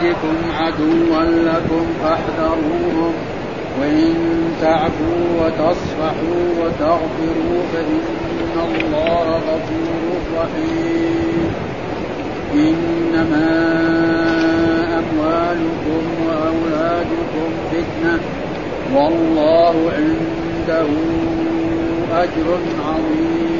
أولادكم عدوا لكم فاحذروهم. وإن تعفوا وتصفحوا وتغفروا فإن الله غفور رحيم. إنما أموالكم وأولادكم فتنة. والله عنده أجر عظيم.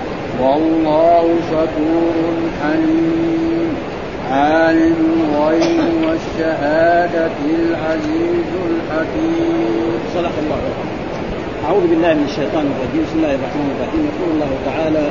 والله شكور حليم. عالم الغيب والشهادة العزيز الحكيم. صدق الله أعوذ بالله من الشيطان الرجيم. بسم الله الرحمن الرحيم. يقول الله تعالى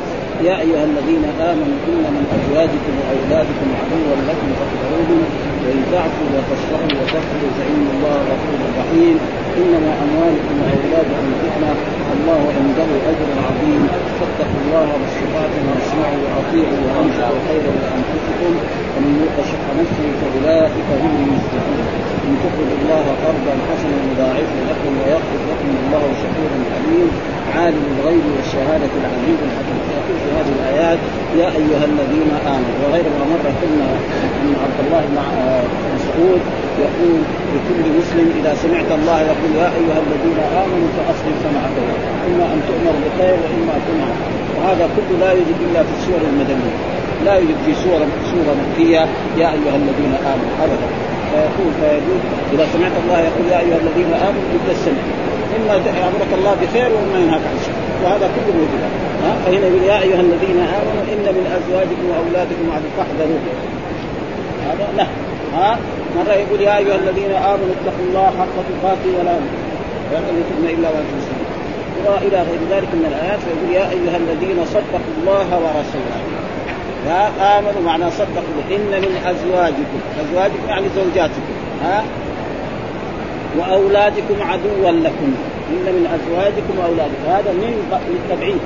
يا أيها الذين آمنوا إن من أزواجكم وأولادكم عدوا لكم فاحذروهم وإن تعفوا وتصفحوا وتغفروا فإن الله غفور رحيم. إنما أموالكم وأولادكم فتنة. الله عنده أجر عظيم. فاتقوا الله استطعتم واسمعوا وأطيعوا وأنفقوا خيرا لأنفسكم. ومن يوق شح نفسه فأولئك هم المفلحون. إن تقرضوا الله قرضا حسنا يضاعفه لكم ويغفر لكم الله شكور حليم. عالم الغيب والشهادة العزيز الحكيم. يقول في هذه الآيات يا أيها الذين آمنوا. وغير ما مر قلنا أن عبد الله بن مسعود يقول لكل مسلم إذا سمعت الله يقول يا أيها الذين آمنوا فأصلح سمعك إما أن تؤمر بخير وإما أن تنهى. وهذا كله لا يوجد إلا في السور المدنية. لا يوجد في سورة سورة مكية يا أيها الذين آمنوا أبدا. فيقول فيقول إذا سمعت الله يقول يا أيها الذين آمنوا تبدأ السمع إما يامرك الله بخير وإما ينهاك عن شر. وهذا كله موجود. فهنا يقول يا أيها الذين آمنوا إن من أزواجكم وأولادكم عدو فاحذروا هذا نهي ها؟ مرة يقول يا أيها الذين آمنوا اتقوا الله حق تقاته ولا تموتن إلا وأنتم مسلمون. وإلى غير ذلك من الآيات فيقول يا أيها الذين صدقوا الله ورسوله. يا آمنوا معنى صدقوا. إن من أزواجكم. أزواجكم يعني زوجاتكم. ها؟ وأولادكم عدوا لكم. إن من أزواجكم وأولادكم. هذا من للتبعيد.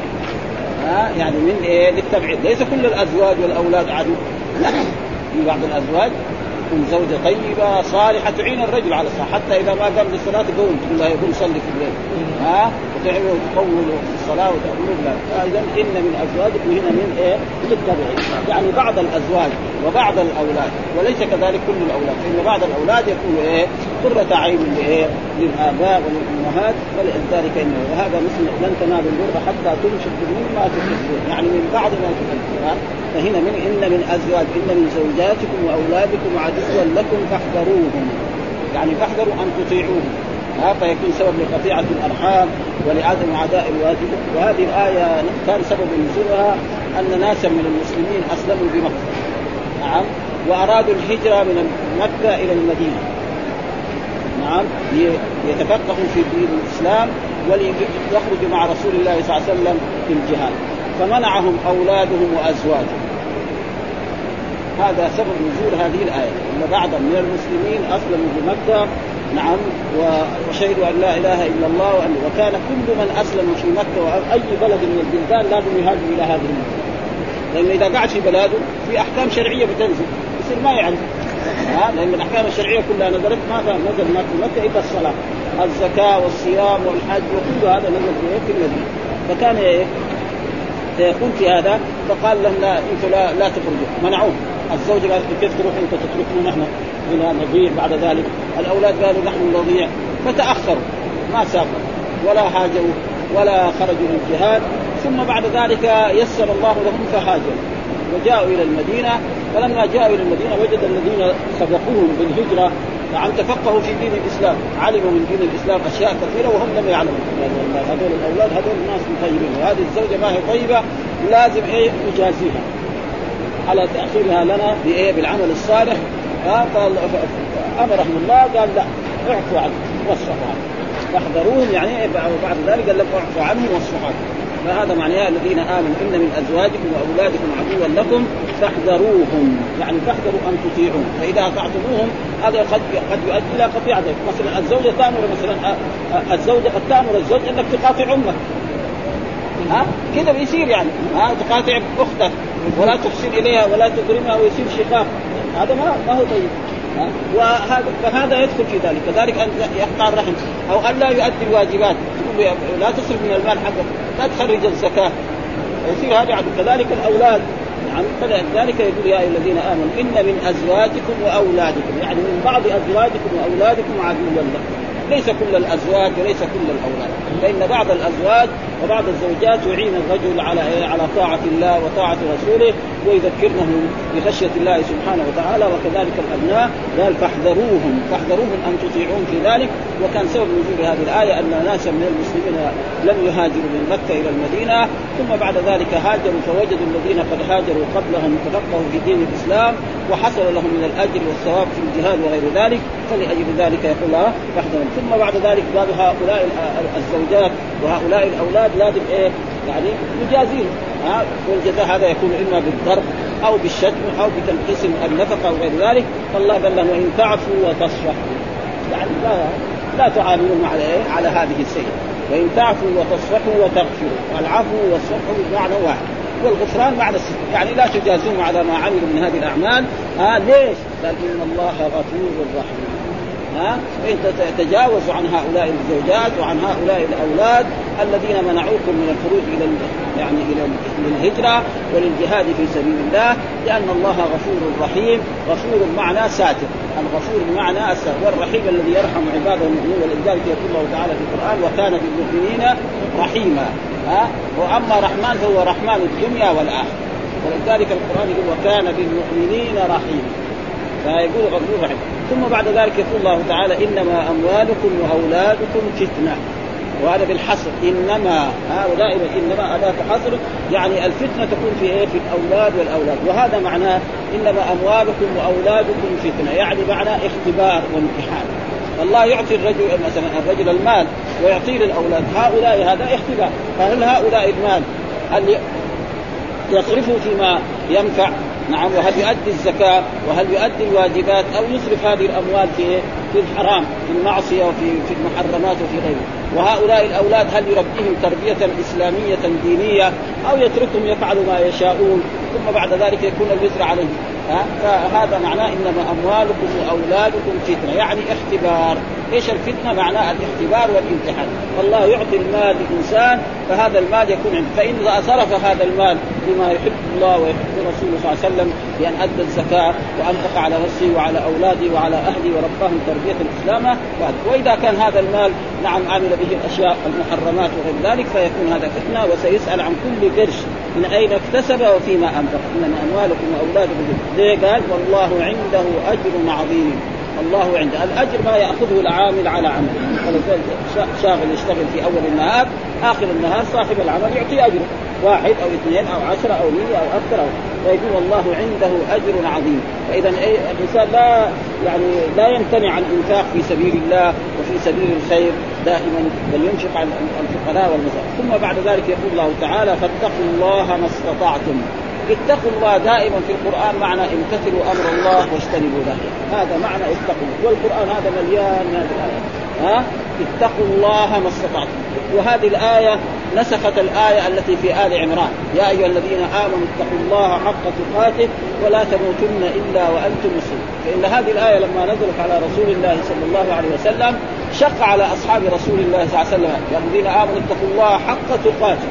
ها؟ يعني من إيه؟ للتبعيد. ليس كل الأزواج والأولاد عدو. لا في بعض الأزواج تكون زوجة طيبة صالحة تعين الرجل على الصلاة. حتى إذا ما قام للصلاة تقوم تقول له يقوم صلي في الليل. ها؟ وتعمل وتطول في الصلاة وتأمر له فإذا إن من أزواجكم هنا من إيه؟ للتبعيد يعني بعض الأزواج وبعض الأولاد وليس كذلك كل الأولاد فإن بعض الأولاد يكون إيه؟ قرة عين لإيه؟ للآباء وللأمهات ولذلك إنه وهذا مثل لن تنالوا البر حتى تنفقوا مما تحبون يعني من بعض ما تحبون فهنا من إن من أزواج إن من زوجاتكم وأولادكم عدوا لكم فاحذروهم يعني فاحذروا أن تطيعوهم فيكون سبب لقطيعة الأرحام ولعدم عداء الواجب. وهذه الآية كان سبب نزولها أن ناسا من المسلمين أسلموا بمكة. نعم. وأرادوا الهجرة من مكة إلى المدينة. نعم. ليتفقهوا في دين الإسلام وليخرجوا مع رسول الله صلى الله عليه وسلم في الجهاد. فمنعهم أولادهم وأزواجهم. هذا سبب نزول هذه الآية إن بعضا من المسلمين اسلموا بمكه نعم وشهدوا أن لا إله إلا الله وأن وكان كل من أسلم في مكة واي بلد من البلدان لازم يهاجر إلى هذه المدينة. لأنه إذا قعد في بلاده في أحكام شرعية بتنزل يصير ما يعرف. ها؟ لأن الأحكام الشرعية كلها نزلت ماذا نزل ما في مكه إلا الصلاة الزكاة والصيام والحج وكل هذا نزل في المدينة فكان إيه؟ سيكون في هذا فقال لهم لا أنتم لا, لا تخرجوا. منعوه الزوجه قالت كيف تروح انت تتركنا نحن نضيع بعد ذلك. الأولاد قالوا نحن نضيع. فتأخروا. ما سافروا ولا هاجروا. ولا خرجوا للجهاد ثم بعد ذلك يسر الله لهم فهاجروا. وجاءوا إلى المدينة. فلما جاءوا إلى المدينة وجد الذين سبقوهم بالهجرة. نعم تفقهوا في دين الإسلام. علموا من دين الإسلام أشياء كثيرة وهم لم يعلموا. هذول الأولاد هذول ناس طيبين وهذه الزوجة ما هي طيبة لازم إيه؟ نجازيها على تأخيرها لنا بإيه؟ بالعمل الصالح. فأمرهم الله قال لا اعفوا عنهم واصفحوا عنهم. فاحذروهم يعني إيه؟ بعد ذلك قال لهم اعفوا عنهم واصفحوا عنهم. فهذا معناه الذين آمنوا إن من أزواجكم وأولادكم عدوا لكم فاحذروهم. يعني فاحذروا أن تطيعون فإذا أطعتموهم هذا قد قد يؤدي إلى قطيعة مثلا الزوجة تأمر مثلا آه، آه، الزوجة قد تأمر الزوج إنك تقاطع أمك. ها؟ كذا بيصير يعني. ها؟ تقاطع أختك. ولا تحسن إليها ولا تكرمها ويصير شقاق. هذا ما ما هو طيب. وهذا فهذا يدخل في ذلك. كذلك أن يقطع الرحم. أو أن لا يؤدي الواجبات. لا تصرف من المال حقك لا تخرج الزكاة. يصير هذا كذلك الأولاد. يعني فلذلك يقول يا أيها الذين آمنوا إن من أزواجكم وأولادكم. يعني من بعض أزواجكم وأولادكم عدوا لكم ليس كل الأزواج وليس كل الأولاد. فإن بعض الأزواج وبعض الزوجات يعين الرجل على على طاعة الله وطاعة رسوله ويذكرنه بخشية الله سبحانه وتعالى وكذلك الأبناء قال فاحذروهم. فاحذروهم أن تطيعون في ذلك. وكان سبب نزول هذه الآية أن ناسا من المسلمين لم يهاجروا من مكة إلى المدينة. ثم بعد ذلك هاجروا فوجدوا الذين قد هاجروا قبلهم تفقهوا في دين الإسلام وحصل لهم من الأجر والثواب في الجهاد وغير ذلك. فلأجل ذلك يقول فاحذروا ثم بعد ذلك قالوا هؤلاء الزوجات وهؤلاء الأولاد لازم إيه؟ يعني نجازيهم ها؟ والجزاء هذا يكون إما بالضرب أو بالشتم أو بتنقيس النفقة أو غير ذلك. فالله قال لهم وإن تعفوا وتصفحوا. يعني لا لا تعاملون على إيه؟ على هذه السيئة. وإن تعفوا وتصفحوا وتغفروا. العفو والصفح بمعنى واحد. والغفران معنى الستر يعني لا تجازون على ما عملوا من هذه الأعمال. آه ليش؟ قال إن الله غفور رحيم. ها؟ فانت تتجاوز عن هؤلاء الزوجات وعن هؤلاء الأولاد الذين منعوكم من الخروج إلى يعني إلى الهجره وللجهاد في سبيل الله لأن الله غفور رحيم غفور معنى ساتر. الغفور بمعنى الساتر والرحيم الذي يرحم عباده المؤمنين ولذلك يقول الله تعالى في القرآن وكان بالمؤمنين رحيما. ها؟ وأما رحمن فهو رحمن الدنيا والآخرة. ولذلك القرآن يقول وكان بالمؤمنين رحيما. فيقول غفور رحيم. ثم بعد ذلك يقول الله تعالى إنما أموالكم وأولادكم فتنة. وهذا بالحصر. إنما هؤلاء إنما اداه حصر يعني الفتنة تكون في إيه؟ في الأولاد والأولاد. وهذا معناه إنما أموالكم وأولادكم فتنة. يعني معنى اختبار وامتحان. الله يعطي الرجل مثلا الرجل المال ويعطيه للأولاد. هؤلاء هذا اختبار. فهل هؤلاء المال هل يصرفوا فيما ينفع؟ نعم وهل يؤدي الزكاة وهل يؤدي الواجبات أو يصرف هذه الأموال في في الحرام في المعصية وفي في المحرمات وفي غيره. وهؤلاء الأولاد هل يربيهم تربية إسلامية دينية أو يتركهم يفعلوا ما يشاءون ثم بعد ذلك يكون الوزر عليهم؟ فهذا معناه إنما أموالكم وأولادكم فتنة. يعني اختبار. إيش الفتنة؟ معناها الاختبار والامتحان. الله يعطي المال للإنسان فهذا المال يكون عنده. فإن صرف هذا المال بما يحب الله ويحب رسوله صلى الله عليه وسلم بأن أدى الزكاة وأنفق على نفسه وعلى اولاده وعلى اهله ورباهم تربية الإسلام وإذا كان هذا المال نعم عمل به الأشياء المحرمات وغير ذلك فيكون هذا فتنة وسيسأل عن كل قرش من أين اكتسب وفيما أنفق. انما أموالكم وأولادكم. ليه قال والله عنده أجر عظيم. الله عنده. الأجر ما يأخذه العامل على عمل. شاغل يشتغل في أول النهار آخر النهار صاحب العمل يعطي أجره. واحد أو اثنين أو عشرة أو مية أو أكثر. أو فيقول والله عنده أجر عظيم. فإذا الإنسان لا يعني لا يمتنع عن الإنفاق في سبيل الله وفي سبيل الخير دائما بل ينفق على الفقراء والمساكين. ثم بعد ذلك يقول الله تعالى فاتقوا الله ما استطعتم. اتقوا الله دائما في القرآن معنى امتثلوا أمر الله واجتنبوا نهيه. هذا معنى اتقوا. والقرآن هذا مليان من هذه الآيات. ها؟ اتقوا الله ما استطعتم. وهذه الآية نسخت الآية التي في آل عمران. يا أيها الذين آمنوا اتقوا الله حق تقاته ولا تموتن إلا وأنتم مسلمون. فإن هذه الآية لما نزلت على رسول الله صلى الله عليه وسلم شق على أصحاب رسول الله صلى الله عليه وسلم. يا الذين آمنوا اتقوا الله حق تقاته.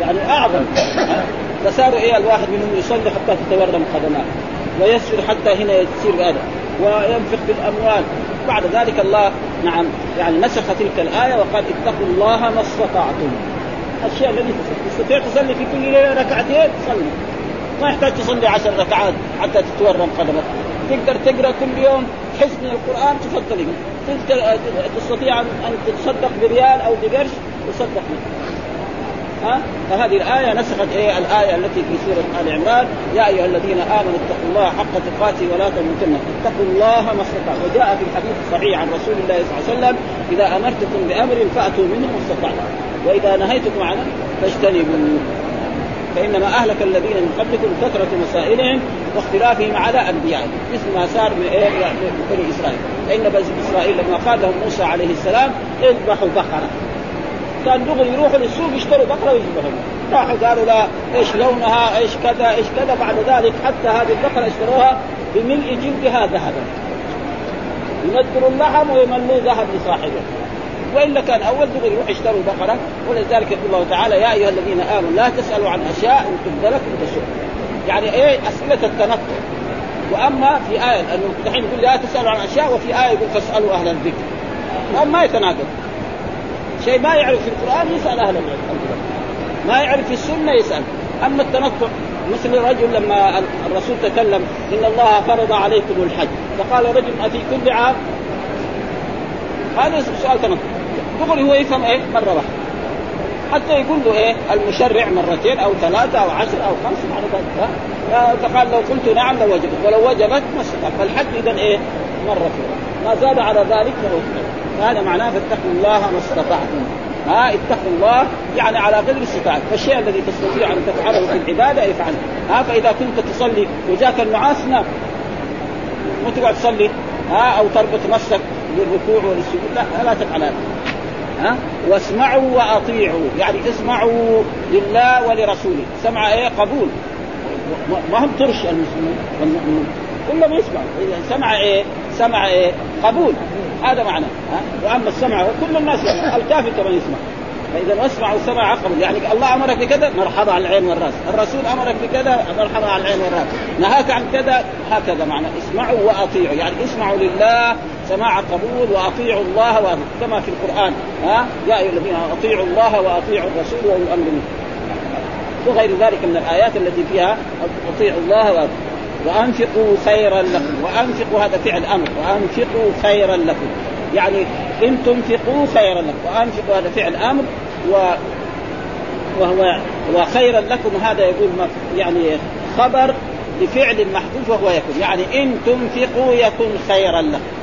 يعني أعظم. فصاروا إيه الواحد منهم يصلي حتى تتورم قدماه ويسجد حتى هنا يصير هذا وينفق بالأموال. بعد ذلك الله نعم يعني نسخ تلك الآية وقال اتقوا الله ما استطعتم. الشيء الذي تستطيع تصلي في كل ليلة ركعتين صلي. ما يحتاج تصلي عشر ركعات حتى تتورم قدمك تقدر تقرأ كل يوم حزب من القرآن تفضل. تستطيع أن تتصدق بريال أو بقرش تصدق منه. ها؟ فهذه الآية نسخت إيه؟ الآية التي في سورة آل عمران. يا أيها الذين آمنوا اتقوا الله حق تقاته ولا تموتن. اتقوا الله ما استطعتم. وجاء في الحديث الصحيح عن رسول الله صلى الله عليه وسلم إذا أمرتكم بأمر فأتوا منه ما استطعتم. وإذا نهيتكم عنه فاجتنبوا فإنما أهلك الذين من قبلكم كثرة مسائلهم واختلافهم على أنبيائهم. مثل ما صار من إيه؟ بني إسرائيل. فإن بني إسرائيل لما قال لهم موسى عليه السلام اذبحوا بقرة. كان دغري يروحوا للسوق يشتروا بقرة ويذبحوا راحوا قالوا لا إيش لونها؟ إيش كذا؟ إيش كذا؟ بعد ذلك حتى هذه البقرة اشتروها بملء جلدها ذهبا ينكروا اللحم ويملوا ذهب لصاحبه. والا كان أول دغري يروح يشتروا بقرة ولذلك يقول الله تعالى يا أيها الذين آمنوا لا تسألوا عن أشياء إن تبد لكم يعني إيه؟ أسئلة التنقل. وأما في آية انه دحين يقول لا تسألوا عن أشياء. وفي آية يقول فاسألوا أهل الذكر. ما يتناقض. شيء ما يعرف في القرآن يسأل أهل العلم. ما يعرف في السنة يسأل. أما التنطع مثل رجل لما الرسول تكلم إن الله فرض عليكم الحج. فقال رجل أفي كل عام؟ هذا سؤال تنطع. دغري هو يفهم إيه؟ مرة واحدة. حتى يقول له إيه؟ المشرع مرتين أو ثلاثة أو عشر أو خمس على ذلك فقال لو قلت نعم لوجبت ولو وجبت ما استطاع فالحج اذا إيه؟ مرة. ما زاد على ذلك فهو هذا معناه فاتقوا الله ما استطعتم. ها اتقوا الله يعني على قدر استطاعتك فالشيء الذي تستطيع أن تفعله في العبادة افعله ها فإذا كنت تصلي وجاك النعاس نام مو تقعد تصلي ها أو تربط نفسك للركوع وللسجود لا لا تفعل هذا. ها؟ واسمعوا وأطيعوا. يعني اسمعوا لله ولرسوله. سمع إيه؟ قبول. ما هم ترش المسلمين والمؤمنون. كلهم يسمعوا. إذا سمع إيه؟ سمع إيه؟ قبول. هذا معنى وأما السمع كل الناس يسمع الكافر كمان يسمع. فإذا اسمعوا سمع عقل يعني الله أمرك بكذا مرحبا على العين والرأس. الرسول أمرك بكذا مرحبا على العين والرأس. نهاك عن كذا هكذا معنى اسمعوا وأطيعوا يعني اسمعوا لله سماع قبول وأطيعوا الله وأطيعوا. كما في القرآن ها؟ يا أيها الذين أطيعوا الله وأطيعوا الرسول واولي الامر وغير ذلك من الآيات التي فيها أطيعوا الله وأطيعوا. وأنفقوا خيرا لكم وأنفقوا هذا فعل أمر وأنفقوا خيرا لكم. يعني إن تنفقوا خيرا لكم وأنفقوا هذا فعل أمر و وهو وخيرا لكم هذا يقول يعني خبر لفعل محذوف وهو يكون. يعني إن تنفقوا يكن خيرا لكم.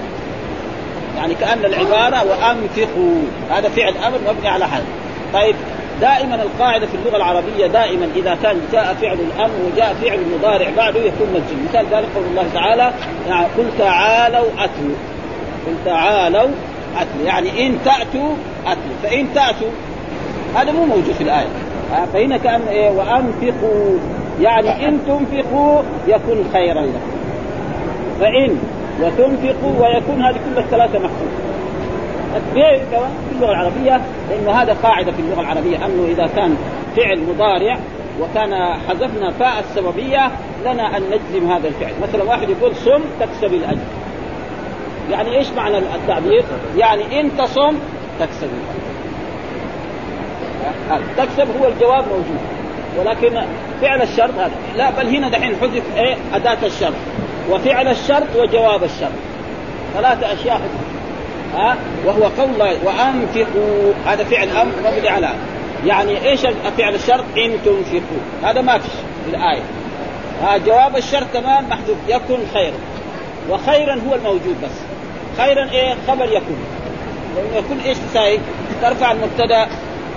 يعني كأن العبارة وأنفقوا هذا فعل أمر مبني على حال طيب دائما القاعدة في اللغة العربية دائما إذا كان جاء فعل الامر وجاء فعل المضارع بعده يكون مجزوم. مثال ذلك قول الله تعالى يعني قل تعالوا اتلوا قل تعالوا اتلوا يعني إن تأتوا اتلوا فإن تأتوا هذا مو موجود في الآية. فهنا كأن إيه وأنفقوا. يعني إن تنفقوا يكن خيرا لكم. فإن وتنفقوا ويكون هذه كل الثلاثة محفوظه ليه كمان في اللغة العربية لأنه هذا قاعدة في اللغة العربية أنه إذا كان فعل مضارع وكان حذفنا فاء السببية لنا أن نجزم هذا الفعل، مثلا واحد يقول صم تكسب الأجر. يعني إيش معنى التعبير؟ يعني إن تصم تكسب الأجر. تكسب هو الجواب موجود. ولكن فعل الشرط هذا. لا بل هنا دحين حذف إيه؟ أداة الشرط. وفعل الشرط وجواب الشرط. ثلاثة أشياء حذف. ها وهو قول الله وأنفقوا. هذا فعل أمر مبني على. يعني إيش فعل الشرط؟ إن تنفقوا. هذا ما فيش في الآية. ها جواب الشرط كمان محذوف. يكن خيرا. وخيرا هو الموجود بس. خيرا إيه؟ خبر يكون. لأنه يكون إيش؟ تساوي؟ ترفع المبتدأ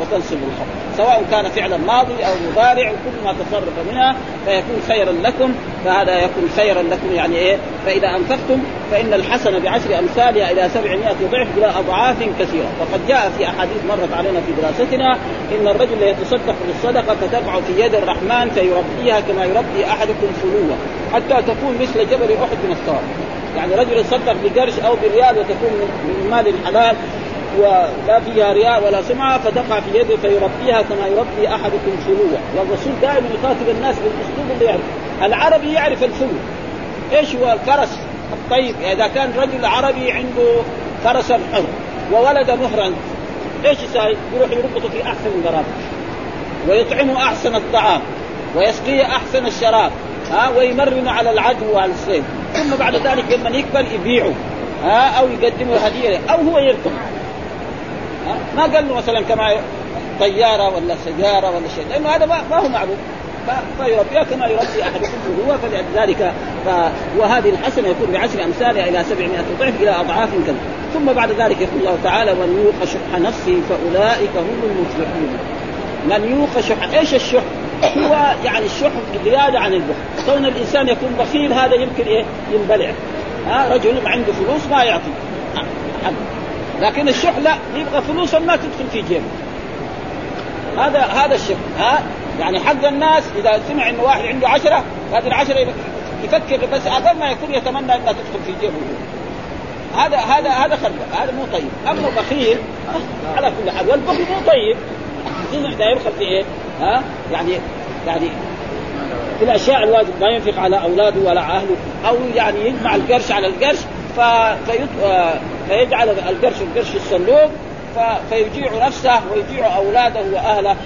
وتنصب الخبر. سواء كان فعلا ماضي أو مضارع وكل ما تصرف منها فيكون خيرا لكم فهذا يكون خيرا لكم يعني إيه؟ فإذا أنفقتم فإن الحسنه بعشر امثالها إلى 700 ضعف إلى أضعاف كثيرة. وقد جاء في أحاديث مرت علينا في دراستنا إن الرجل يتصدق بالصدقة فتقع في يد الرحمن فيربيها كما يربي أحدكم فلوه حتى تكون مثل جبل أحد من الثواب. يعني رجل يتصدق بقرش أو بريال وتكون من مال الحلال ولا فيها رياء ولا سمعة فتقع في يده فيربيها كما يربي أحدكم فلوه والرسول دائما يخاطب الناس بالأسلوب اللي يعرف. العربي يعرف الفلو إيش هو الفرس؟ الطيب. إذا كان رجل عربي عنده فرس حر وولد مهرا إيش يسوي؟ يروح يربطه في أحسن الغرام ويطعمه أحسن الطعام. ويسقيه أحسن الشراب. ها ويمرن على العدو وعلى السيف. ثم بعد ذلك لما يقبل يبيعه. ها أو يقدمه هدية أو هو يركب ما قال له مثلا كما طيارة ولا سيارة ولا شيء لأنه هذا ما هو معروف. فيربيها كما يربي احدكم هو فلذلك ف... وهذه الحسنة يكون بعشر امثالها إلى 700 ضعف إلى أضعاف كذا ثم بعد ذلك يقول الله تعالى ومن يوق شح نفسه فأولئك هم المفلحون. من يوق شح إيش الشح؟ هو يعني الشح زياده عن البخل. كون الإنسان يكون بخيل هذا يمكن إيه؟ ينبلع. ها؟ رجل عنده فلوس ما يعطي. لكن الشح لا يبغى فلوسا ما تدخل في جيبه. هذا هذا الشح ها؟ يعني حق الناس إذا سمع إنه واحد عنده عشرة هذه العشرة يفكر بس أقل ما يكون يتمنى إنها تدخل في جيبه. هذا هذا هذا خلق هذا مو طيب. أما بخيل على كل حال والبخل مو طيب. اذا يبخل في إيه؟ ها؟ يعني يعني في الأشياء الواجب ما ينفق على أولاده ولا أهله أو يعني يجمع القرش على القرش فيجعل القرش القرش الصندوق فيجيع نفسه ويجيع أولاده وأهله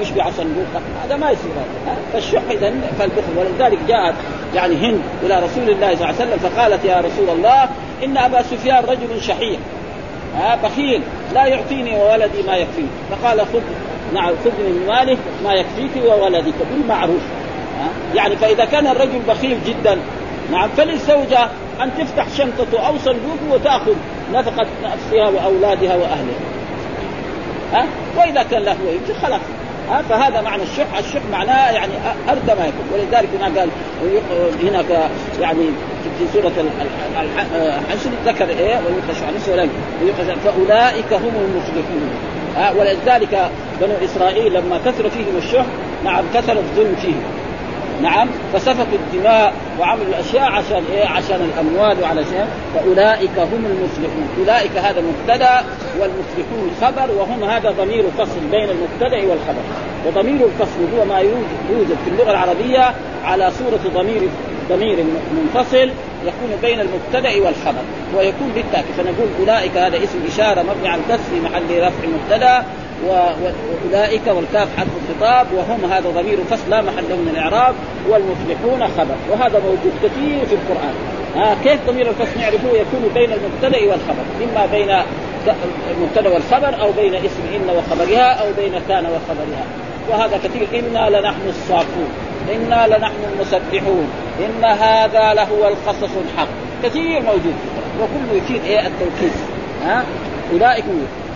يشبع صندوقه. هذا ما يصير هذا. فالشح إذا فالبخل. ولذلك جاءت يعني هند إلى رسول الله صلى الله عليه وسلم فقالت يا رسول الله إن أبا سفيان رجل شحيح ها بخيل لا يعطيني وولدي ما يكفيني فقال خذ نعم خذ من ماله ما يكفيك وولدك بالمعروف. يعني فإذا كان الرجل بخيل جدا نعم فللزوجة أن تفتح شنطته أو صندوقه وتأخذ نفقة نفسها وأولادها وأهلها. ها؟ وإذا كان له يمكن خلاص. ها؟ فهذا معنى الشح، الشح معناه يعني اردى ما يكون. ولذلك هنا قال هنا يعني في سورة الحشر ذكر إيه؟ ويخشى عن فأولئك هم المفلحون. ولذلك بنو إسرائيل لما كثر فيهم الشح نعم كثر الظلم فيهم. نعم فسفكوا الدماء وعملوا الأشياء عشان إيه؟ عشان الأموال وعلشان فأولئك هم المفلحون، أولئك هذا مبتدأ والمفلحون خبر وهم هذا ضمير فصل بين المبتدأ والخبر، وضمير الفصل هو ما يوجد في اللغة العربية على صورة ضمير ضمير منفصل يكون بين المبتدأ والخبر. ويكون بالتأكيد. فنقول أولئك هذا اسم إشارة مبني على الكسر محل رفع مبتدأ. وأولئك والكاف حرف الخطاب وهم هذا ضمير فصل لا محل له من الإعراب والمفلحون خبر. وهذا موجود كثير في القرآن. ها كيف ضمير الفصل نعرفه يكون بين المبتدأ والخبر. إما بين المبتدأ والخبر أو بين اسم إن وخبرها أو بين كان وخبرها. وهذا كثير. إنا لنحن الصافون. إنا لنحن المسبحون. إن هذا لهو القصص الحق. كثير موجود. وكله يفيد إيه التوكيد. ها؟ أولئك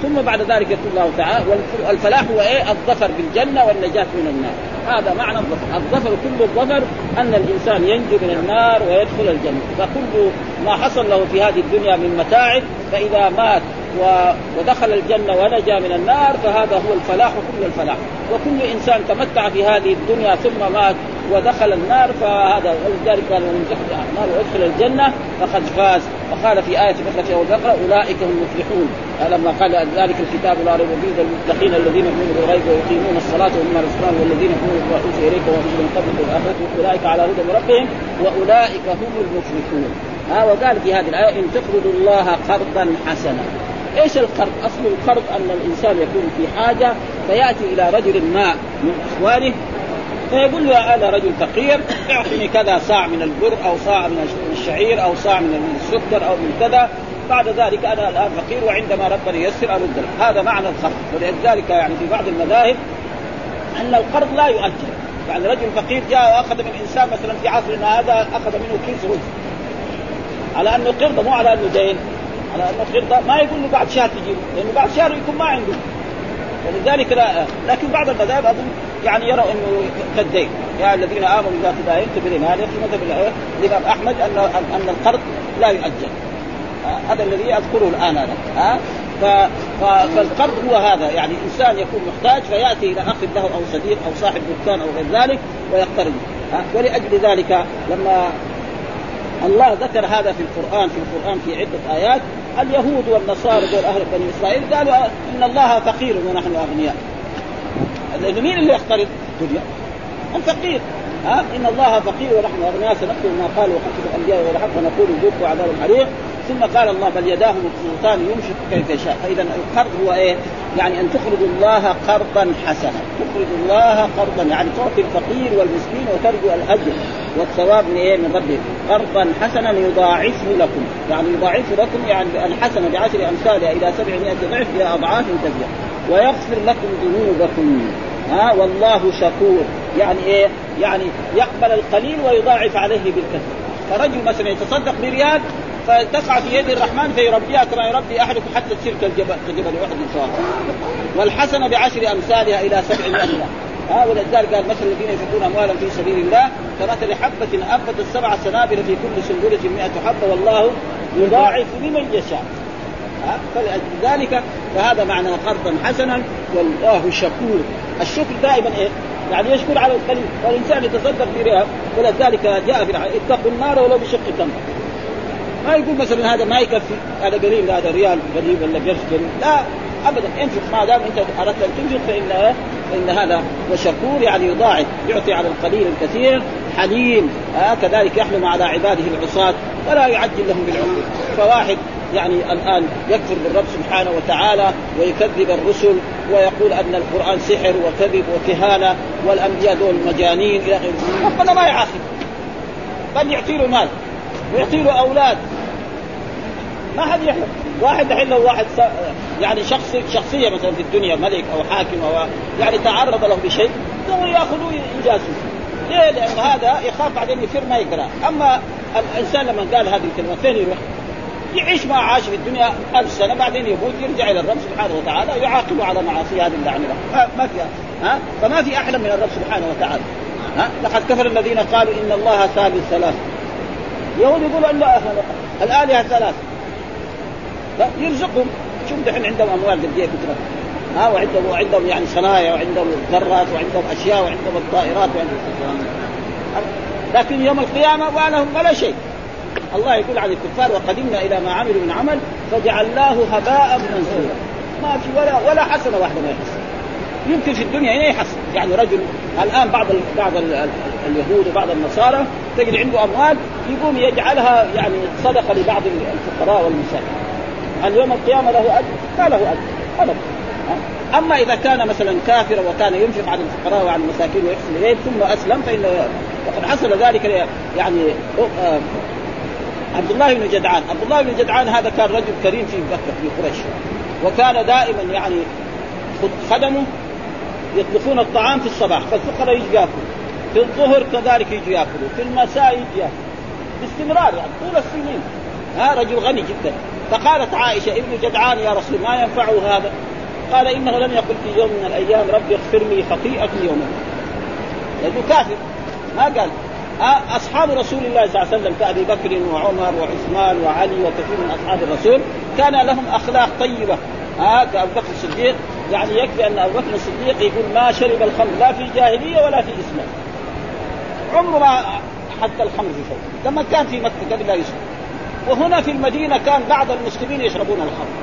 ثم بعد ذلك يقول الله تعالى والفلاح هو إيه؟ الظفر بالجنة والنجاة من النار. هذا معنى الظفر. الظفر كل الظفر أن الإنسان ينجو من النار ويدخل الجنة. فكل ما حصل له في هذه الدنيا من متاعب فإذا مات ودخل الجنة ونجا من النار فهذا هو الفلاح كل الفلاح. وكل إنسان تمتع في هذه الدنيا ثم مات ودخل النار فهذا ولذلك قال من زحزح النار وادخل الجنة فقد فاز. وقال في آية أخرى في أول أولئك هم المفلحون. لما قال ذلك الكتاب لا ريب فيه للمتقين الذين يؤمنون بالغيب ويقيمون الصلاة ومما رزقناهم والذين بما أوحي إليك وأنزل من قبلك والآخرة أولئك على هدى من ربهم وأولئك هم المفلحون ها وقال في هذه الآية إن تقرضوا الله قرضا حسنا. إيش القرض؟ أصل القرض أن الإنسان يكون في حاجة فيأتي إلى رجل ما من إخوانه فيقول له أنا رجل فقير اعطني كذا صاع من البر أو صاع من الشعير أو صاع من السكر أو من كذا. بعد ذلك أنا الآن فقير وعندما ربنا ييسر ارد هذا معنى القرض ولذلك يعني في بعض المذاهب أن القرض لا يؤجل يعني رجل فقير جاء وأخذ من إنسان مثلا في عصرنا هذا أخذ منه كيس رز. على أنه قرض مو على أنه دين. على أنه قرض ما يقول له بعد شهر تجيب. لأنه بعد شهر يكون ما عنده. ولذلك لا لكن بعض المذاهب أظن يعني يروا إنه كالدين. يا الذين آمنوا إذا تداينتم هذا في مذهب الامام أحمد ان أن القرض لا يؤجل. هذا الذي أذكره الآن أنا ها؟ فالقرض هو هذا يعني إنسان يكون محتاج فيأتي إلى أخ له أو صديق أو صاحب دكان أو غير ذلك ويقترض ولأجل ذلك لما الله ذكر هذا في القرآن في القرآن في عدة آيات اليهود والنصارى دول أهل بني إسرائيل قالوا إن الله فقير ونحن أغنياء. لأنه مين اللي يقترض؟ الدنيا الفقير ها إن الله فقير ونحن اغنياء سنكتب ما قالوا وقتل الأنبياء والحق ونقول ذوقوا عذاب الحريق. ثم قال الله بل يداه مبسوطان ينفق كيف يشاء. فإذا القرض هو إيه؟ يعني أن تقرض الله قرضا حسنا. تقرض الله قرضا. يعني تعطي الفقير والمسكين وترجو الأجر والثواب من إيه؟ من ربك. قرضا حسنا يضاعفه لكم. يعني يضاعفه لكم يعني الحسنه بعشر امثالها إلى 700 ضعف إلى أضعاف كثيره ويغفر لكم ذنوبكم. ها والله شكور. يعني إيه؟ يعني يقبل القليل ويضاعف عليه بالكثير. فرجل مثلا يتصدق بريال فتقع في يد الرحمن فيربيها كما يربي أحدكم حتى تصير كالجبل كجبل احد سواء والحسنه بعشر أمثالها إلى 700 ها ولذلك قال مثل الذين ينفقون اموالا في سبيل الله كمثل حبة أنبتت سبع سنابل في كل سنبلة 100 حبة والله يضاعف لمن يشاء. فلذلك فهذا معنى قرضا حسنا والله شكور. الشكر دائما إيه؟ يعني يشكر على القليل. والإنسان يتصدق بريال ولذلك جاء في اتقوا النار ولو بشق تمر ما يقول مثلا هذا ما يكفي هذا قليل هذا ريال قليل ولا قرش قليل. لا ابدا انفق ما دام أنت أردت أن تنفق فإن فإن هذا وشكور يعني يضاعف يعطي على القليل الكثير حليم آه كذلك يحلم على عباده العصاة ولا يعجل لهم بالعقوبة فواحد يعني الآن يكفر بالرب سبحانه وتعالى ويكذب الرسل ويقول أن القرآن سحر وكذب وكهانة والأنبياء دول مجانين إلى غيره ربنا ما يعاقب. بل يعطي له مال ويعطي له أولاد. ما حد يحلم. واحد الحين لو واحد يعني شخص شخصية مثلا في الدنيا ملك أو حاكم أو يعني تعرض له بشيء يأخذوه يجازوا ليه؟ لأن هذا يخاف بعدين يفر ما يقرأ، أما الإنسان لما قال هذه الكلمة فين يروح؟ يعيش ما عاش في الدنيا ألف سنة بعدين يموت يرجع إلى الرب سبحانه وتعالى يعاقبه على معاصي هذه اللي عملها. ما في ها فما في أحلم من الرب سبحانه وتعالى. ها لقد كفر الذين قالوا إن الله ثالث ثلاث. يهود يقولوا أن الآلهة ثلاث. لا يرزقهم. شوف دحين عندهم أموال قد إيه كثرة ها وعندهم وعندهم يعني صنايع وعندهم ذرات وعندهم أشياء وعندهم الطائرات وعندهم لكن يوم القيامة ما لهم ولا شيء. الله يقول عن الكفار وقدمنا إلى ما عملوا من عمل فجعلناه هباء منثورا. ما في ولا ولا حسنه واحدة ما يحسن. يمكن في الدنيا هنا يحسن. يعني رجل الآن بعض ال بعض ال اليهود وبعض النصارى تجد عنده أموال يقوم يجعلها يعني صدقة لبعض الفقراء والمساكين. هل يوم القيامة له أجر؟ ما له أجر. ابدا. أما إذا كان مثلا كافرا وكان ينفق على الفقراء وعلى المساكين ويحسن اليهم ثم أسلم فان وقد حصل ذلك يعني عبد الله بن جدعان. عبد الله بن جدعان هذا كان رجل كريم في مكة في قريش. وكان دائما يعني خدمه يطبخون الطعام في الصباح. فالفقراء يجوا ياكلوا. في الظهر كذلك يجوا ياكلوا. في المساء يجوا ياكلوا. باستمرار يعني طول السنين. ها رجل غني جدا. فقالت عائشة ابن جدعان يا رسول ما ينفعه هذا؟ قال إنه لم يقل في يوم من الأيام ربي اغفر لي خطيئتي يوما. لأنه كافر. ما قال. أصحاب رسول الله صلى الله عليه وسلم كأبي بكر وعمر وعثمان وعلي وكثير من أصحاب الرسول كان لهم أخلاق طيبة. ها كأبو بكر الصديق. يعني يكفي أن أبو بكر الصديق يقول ما شرب الخمر لا في الجاهلية ولا في إسلام. عمره ما حتى الخمر في فوق لما كان في مكة قبل لا يسلم. وهنا في المدينة كان بعض المسلمين يشربون الخمر.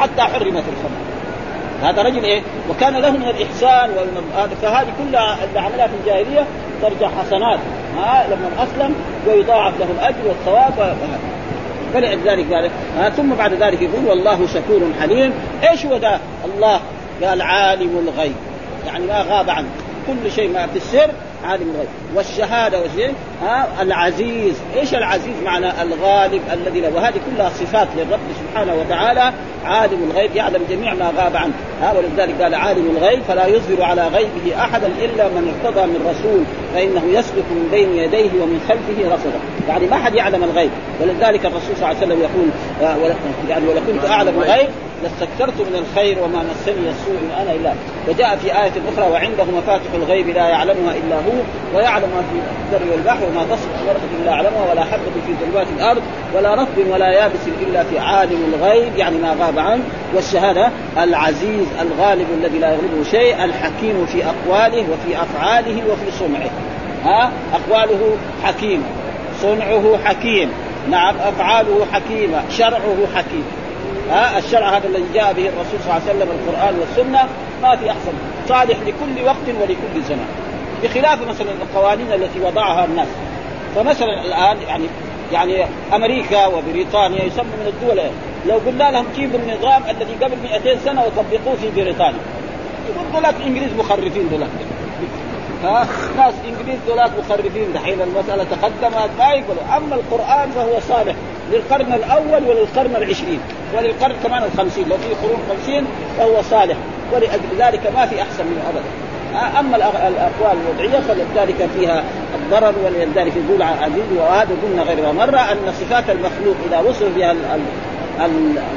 حتى حرمت الخمر. هذا رجل إيه؟ وكان له من الإحسان فهذه كلها اللي عملها في الجاهلية ترجع حسنات. ها لما أسلم ويضاعف له الأجر والثواب فلذلك قال ثم بعد ذلك يقول والله شكور حليم. إيش هو ذا؟ الله قال عالم الغيب. يعني ما غاب عنه. كل شيء ما في السر عالم الغيب والشهادة والشيء ها العزيز. إيش العزيز؟ معنى الغالب الذي له. وهذه كلها صفات للرب سبحانه وتعالى. عالم الغيب يعلم جميع ما غاب عنه. ها ولذلك قال عالم الغيب فلا يظهر على غيبه أحدا إلا من ارتضى من رسول. فإنه يسلك من بين يديه ومن خلفه رصدا يعني ما حد يعلم الغيب. ولذلك الرسول صلى الله عليه وسلم يقول يعني ولكنت أعلم الغيب لاستكثرت من الخير وما مسني السوء إن أنا إلا وجاء في آية أخرى وعنده مفاتح الغيب لا يعلمها إلا هو ويعلم ما في البر والبحر وما تصف ورقة إلا يعلمها ولا حبة في ظلمات الأرض ولا رطب ولا يابس إلا في عالم الغيب يعني ما غاب عنه. والشهادة العزيز الغالب الذي لا يغلبه شيء الحكيم في أقواله وفي أفعاله وفي صنعه. ها؟ أقواله حكيمة صنعه حكيم نعم أفعاله حكيمة شرعه حكيم. ها الشرع هذا الذي جاء به الرسول صلى الله عليه وسلم القرآن والسنة ما في أحسن. صالح لكل وقت ولكل زمان. بخلاف مثلا القوانين التي وضعها الناس. فمثلا الآن يعني يعني أمريكا وبريطانيا يسموا من الدول لو قلنا لهم جيبوا النظام الذي قبل 200 سنة وطبقوه في بريطانيا. يقول لك الإنجليز مخرفين دولار ها؟ ناس إنجليز دولار مخرفين دحين المسألة تقدمت ما يقولوا. أما القرآن فهو صالح للقرن الأول وللقرن العشرين وللقرن كمان الخمسين. لو في قرون خمسين فهو صالح ولأجل ذلك ما في أحسن منه ابدا. أما الأقوال الوضعية فلذلك فيها الضرر ولذلك يقول عزيز وهذا قلنا غير مرة أن صفات المخلوق إذا وصف بها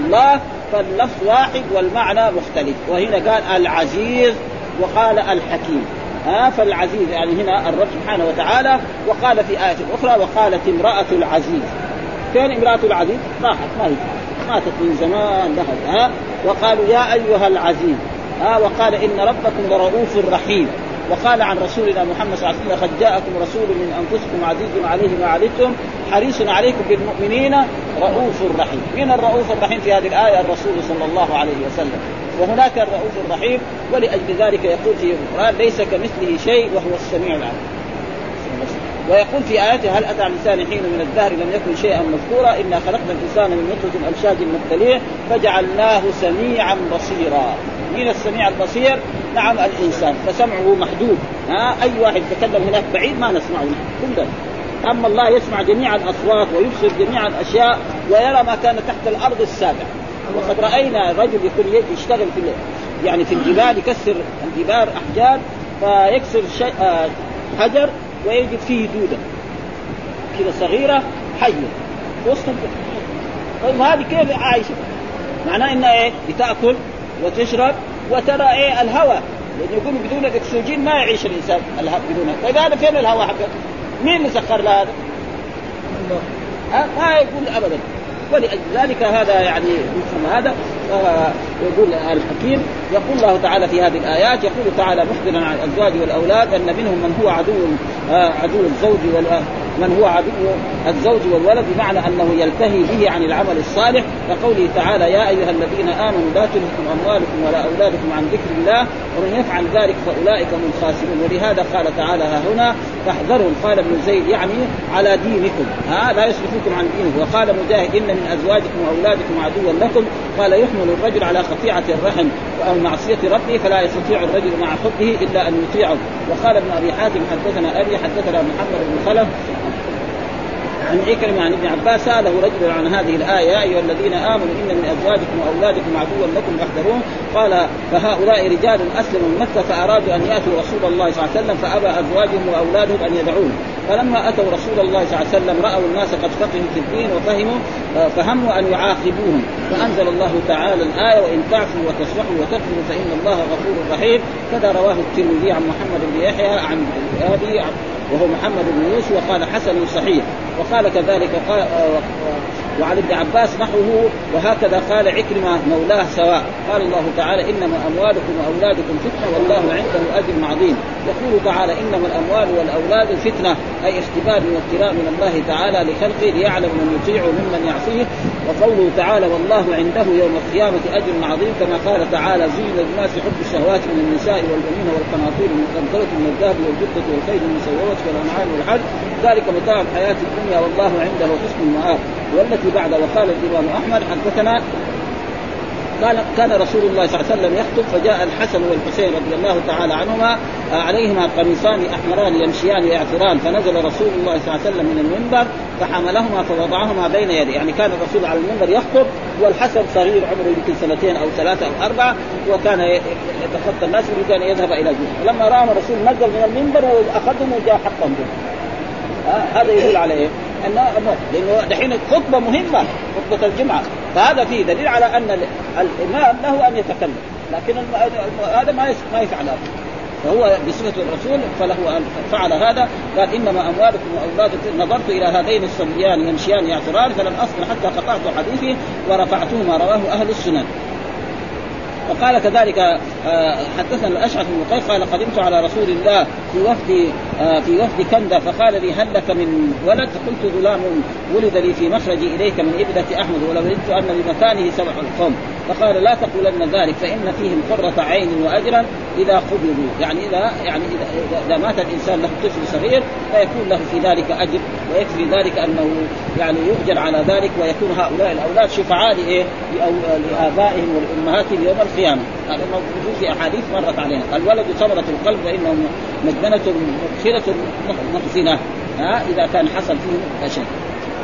الله فاللفظ واحد والمعنى مختلف. وهنا قال العزيز وقال الحكيم. ها فالعزيز يعني هنا الرب سبحانه وتعالى وقال في آية أخرى وقالت امرأة العزيز. فين امرأة العزيز؟ راحت ما هي ماتت من زمان ذهب ها. وقالوا يا أيها العزيز ها وقال إن ربكم لرؤوف رحيم. وقال عن رسولنا محمد صلى الله عليه وسلم قد جاءكم رسول من أنفسكم عزيز عليه ما علمتم حريص عليكم بالمؤمنين رؤوف رحيم. من الرؤوف الرحيم في هذه الآية؟ الرسول صلى الله عليه وسلم. وهناك الرؤوف الرحيم ولأجل ذلك يقول في القرآن ليس كمثله شيء وهو السميع العليم. ويقول في آياته هل أتى الإنسان حين من الدهر لم يكن شيئا مذكورا؟ إنا خلقنا الإنسان من نطفة أمشاج مبتلية فجعلناه سميعا بصيرا. من السميع البصير؟ نعم الإنسان فسمعه محدود. ها أي واحد يتكلم هناك بعيد ما نسمعه كلنا أما الله يسمع جميع الأصوات ويبصر جميع الأشياء ويرى ما كان تحت الأرض السابع. وقد رأينا رجل يكون يشتغل في يعني في الجبال يكسر الجبال أحجار فيكسر شيء آه حجر ويجد فيه دودة كذا صغيرة حية وسط طيب هذه كيف عايشة؟ معناه إنها إيه؟ بتأكل وتشرب وترى إيه الهواء لأنه يقول بدون الاكسجين ما يعيش الإنسان الهواء بدون طيب هذا فين الهواء حقه؟ مين اللي سخر له هذا؟ ما يقول ابدا ولأجل ذلك هذا يعني يفهم هذا يقول الحكيم يقول الله تعالى في هذه الآيات يقول تعالى مخبرا عن الأزواج والأولاد أن منهم من هو عدو آه، عدو الزوج من هو عدو الزوج والولد بمعنى أنه يلتهي به عن العمل الصالح. كقوله تعالى يا أيها الذين آمنوا لا تلهكم أموالكم ولا أولادكم عن ذكر الله ومن يفعل ذلك فأولئك هم الخاسرون. ولهذا قال تعالى ها هنا فاحذرهم قال ابن زيد يعني على دينكم. ها لا يصرفوكم عن دينه وقال مجاهد إن من أزواجكم وأولادكم عدوا لكم. قال يحمل الرجل على قطيعة الرحم أو معصية ربه فلا يستطيع الرجل مع حبه إلا أن يطيعه. وقال ابن أبي حاتم حدثنا أبي حدثنا محمد بن خلف. عن عكرمة عن ابن عباس سأله رجل عن هذه الآية يا أيها الذين آمنوا إن من أزواجكم وأولادكم عدوا لكم فاحذروه قال فهؤلاء رجال أسلموا من مكة فأرادوا أن يأتوا رسول الله صلى الله عليه وسلم فأبى أزواجهم وأولادهم أن يدعوه فلما أتوا رسول الله صلى الله عليه وسلم رأوا الناس قد فقهوا في الدين وفهموا فهموا أن يعاقبوهم. فأنزل الله تعالى الآية وإن تعفوا وتصفحوا وتغفروا فإن الله غفور رحيم كذا رواه الترمذي عن محمد بن يحيى عن أبي وهو محمد بن يوسف وقال حسن صحيح وقال كذلك قال وعن ابن عباس نحوه وهكذا قال عكرمة مولاه سواء. قال الله تعالى إنما أموالكم وأولادكم فتنة والله عنده أجر عظيم. يقول تعالى إنما الأموال والأولاد فتنة أي اختبار وابتلاء من الله تعالى لخلقه ليعلم من يطيع ممن يعصيه. وقوله تعالى والله عنده يوم القيامة أجر عظيم كما قال تعالى زين للناس حب الشهوات من النساء والبنين والقناطير المقنطرة من الذهب والفضة والخيل المسومة والأنعام والحج. ذلك متاع الحياة الدنيا والله عنده حسن المآب. والتي بعد وقال الإمام أحمد حدثنا قال كان رسول الله صلى الله عليه وسلم يخطب فجاء الحسن والحسين رضي الله تعالى عنهما آه، عليهما قميصان أحمران يمشيان يعثران فنزل رسول الله صلى الله عليه وسلم من المنبر فحملهما فوضعهما بين يديه. يعني كان الرسول على المنبر يخطب والحسن صغير عمره يمكن سنتين أو ثلاثة أو أربعة وكان يتخطى الناس وكان أن يذهب إلى جهه فلما راى الرسول نزل من المنبر وأخذهم وجاء حطهم آه هذا يدل على إيه؟ انه لأنه دحين خطبة مهمة خطبة الجمعة. فهذا فيه دليل على أن الإمام له أن يتكلم. لكن هذا ما ما يفعل هذا. فهو بصفة الرسول فله أن فعل هذا. قال إنما أموالكم وأولادكم نظرت إلى هذين الصبيان يمشيان يعثران فلم أصبر حتى قطعت حديثي ورفعتهما رواه أهل السنن. وقال كذلك آه، حدثنا الأشعث بن قيس قال قدمت على رسول الله في وفد آه، في وفد كندا فقال لي هل لك من ولد؟ فقلت غلام ولد لي في مخرجي إليك من ابنة أحمد ولو ردت أن بمكانه سبع القوم. فقال لا تقولن ذلك فإن فيهم قرة عين وأجرا إذا قبلوا. يعني إذا يعني إذا, إذا مات الإنسان له طفل صغير فيكون له في ذلك أجر ويكفي ذلك أنه يعني يؤجر على ذلك ويكون هؤلاء الأولاد شفعاء لإيه؟ لآبائهم ولأمهاتهم يوم القيامة. هذا موجود في أحاديث مرت علينا. الولد ثمرة القلب فإنه مجننة مدخلة محسنة ها إذا كان حصل فيه شيء.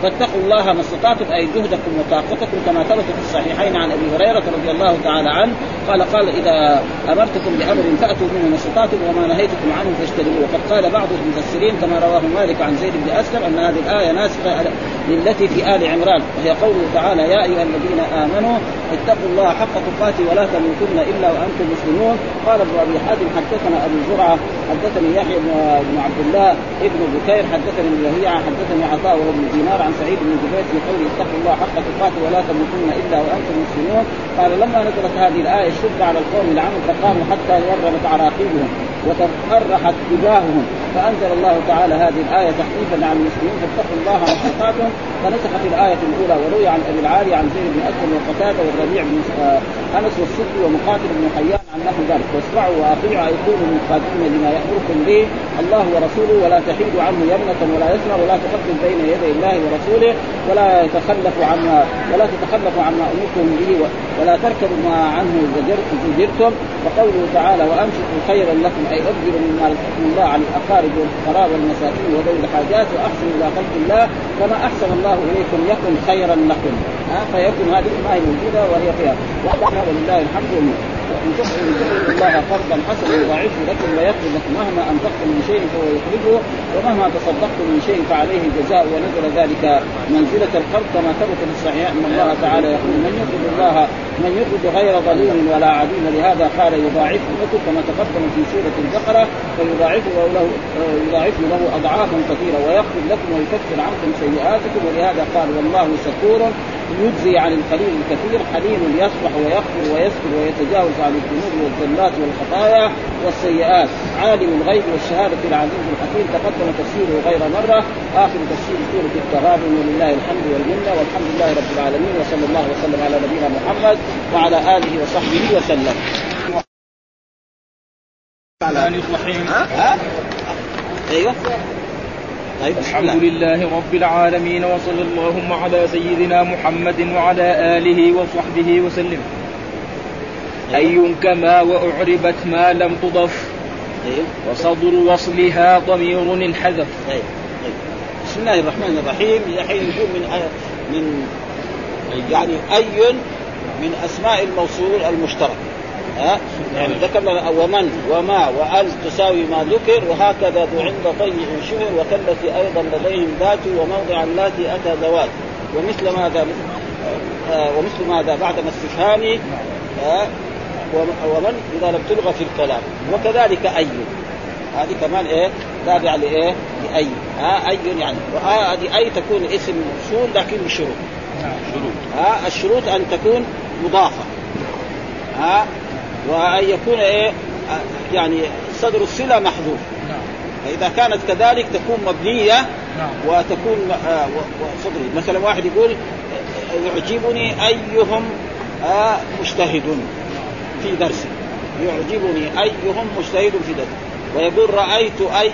فاتقوا الله ما استطعتم أي جهدكم وطاقتكم كما ثبت في الصحيحين عن أبي هريرة رضي الله تعالى عنه. قال قال إذا أمرتكم بأمر فأتوا منه ما استطعتم وما نهيتكم عنه فاجتنبوه. وقد قال بعض المفسرين كما رواه مالك عن زيد بن أسلم أن هذه الآية ناسخة للتي في آل عمران. وهي قوله تعالى يا أيها الذين آمنوا اتقوا الله حق تقاته ولا تموتن إلا وأنتم مسلمون. قال ابن أبي حاتم حدثنا أبو زرعة حدثني يحيى بن عبد الله ابن بكير حدثني ابن حدثني عطاء وابن دينار عن سعيد بن جبير في قوله اتقوا الله حق تقاته ولا تموتن إلا وأنتم مسلمون. قال لما نزلت هذه الآية شد على القوم العمل فقاموا حتى ورمت عراقيبهم وتفرحت جباههم فأنزل الله تعالى هذه الآية تخفيفا عن المسلمين فاتقوا الله ما استطعتم. فنسخت الآية الأولى وروي عن أبي العالي عن زيد بن أسلم وقتادة والربيع بن آه، أنس والسدي ومقاتل بن حيان انه ذلك. واسمعوا وأطيعوا أي كونوا مقاتلين لما يأمركم به الله ورسوله ولا تحيدوا عنه يمنة ولا يسمع ولا تقدم بين يدي الله ورسوله ولا يتخلف عما ولا تتخلف عما أمرتم به ولا تركبوا ما عنه زجرتم. وقوله تعالى وأنفقوا خيرا لكم أي ابذلوا مما رزقكم الله على الأقارب والفقراء والمساكين وذوي الحاجات واحسنوا إلى خلق الله كما أحسن الله إليكم يكن خيرا لكم. ها فيكن هذه هي موجودة وهي فيها. ولله الحمد إن تقرضوا الله قرضا حسنا يضاعفه لكم ويغفر لكم. مهما أنفقتم من شيء فهو يخرجه ومهما تصدقتم من شيء فعليه الجزاء ونزل ذلك منزلة القرض كما ثبت في الصحيح إن الله تعالى يقول من يقرض الله من يقرض غير ظلوم ولا عديم لهذا قال يضاعفه لكم كما تقدم في سورة البقرة فيضاعفه له يضاعفه له اضعافا كثيرة ويغفر لكم ويكفر عنكم سيئاتكم ولهذا قال والله شكور يجزي عن القليل الكثير حليم يصفح ويغفر ويسكر ويتجاوز عن الذنوب والذنات والخطايا والسيئات. عالم الغيب والشهادة العزيز الحكيم تقدم تفسيره غير مرة. آخر تفسير سورة التغابن ولله الحمد والمنة والحمد لله رب العالمين وصلى الله وسلم على نبينا محمد وعلى آله وصحبه وسلم. الرحيم. ها؟ أيوه. طيب الحمد لله رب العالمين وصلى اللهم على سيدنا محمد وعلى آله وصحبه وسلم. أي كما وأعربت ما لم تضف. وصدر وصلها ضمير انحذف. بسم الله الرحمن الرحيم. الحين نقول من من يعني أي من أسماء الموصول المشترك. ها؟ يعني ذكرنا ومن وما وال تساوي ما ذكر وهكذا ذو عند طيء شهر وكالتي أيضا لديهم ذات وموضع اللاتي أتى ذوات. ومثل ماذا؟ آه ومثل ماذا؟ بعد ما استفهامي ومن إذا لم تلغى في الكلام. وكذلك أي. هذه كمان إيه؟ تابعة لإيه؟ لأي. ها؟ أي يعني. وهذه أي تكون اسم موصول لكن بشروط نعم شروط. ها؟ الشروط أن تكون مضافة. ها؟ وأن يكون إيه؟ يعني صدر الصلة محذوف. نعم. فإذا كانت كذلك تكون مبنية نعم. وتكون آه صدر مثلا واحد يقول يعجبني أيهم آه مجتهد في درسه يعجبني أيهم مجتهد في درسه ويقول رأيت أي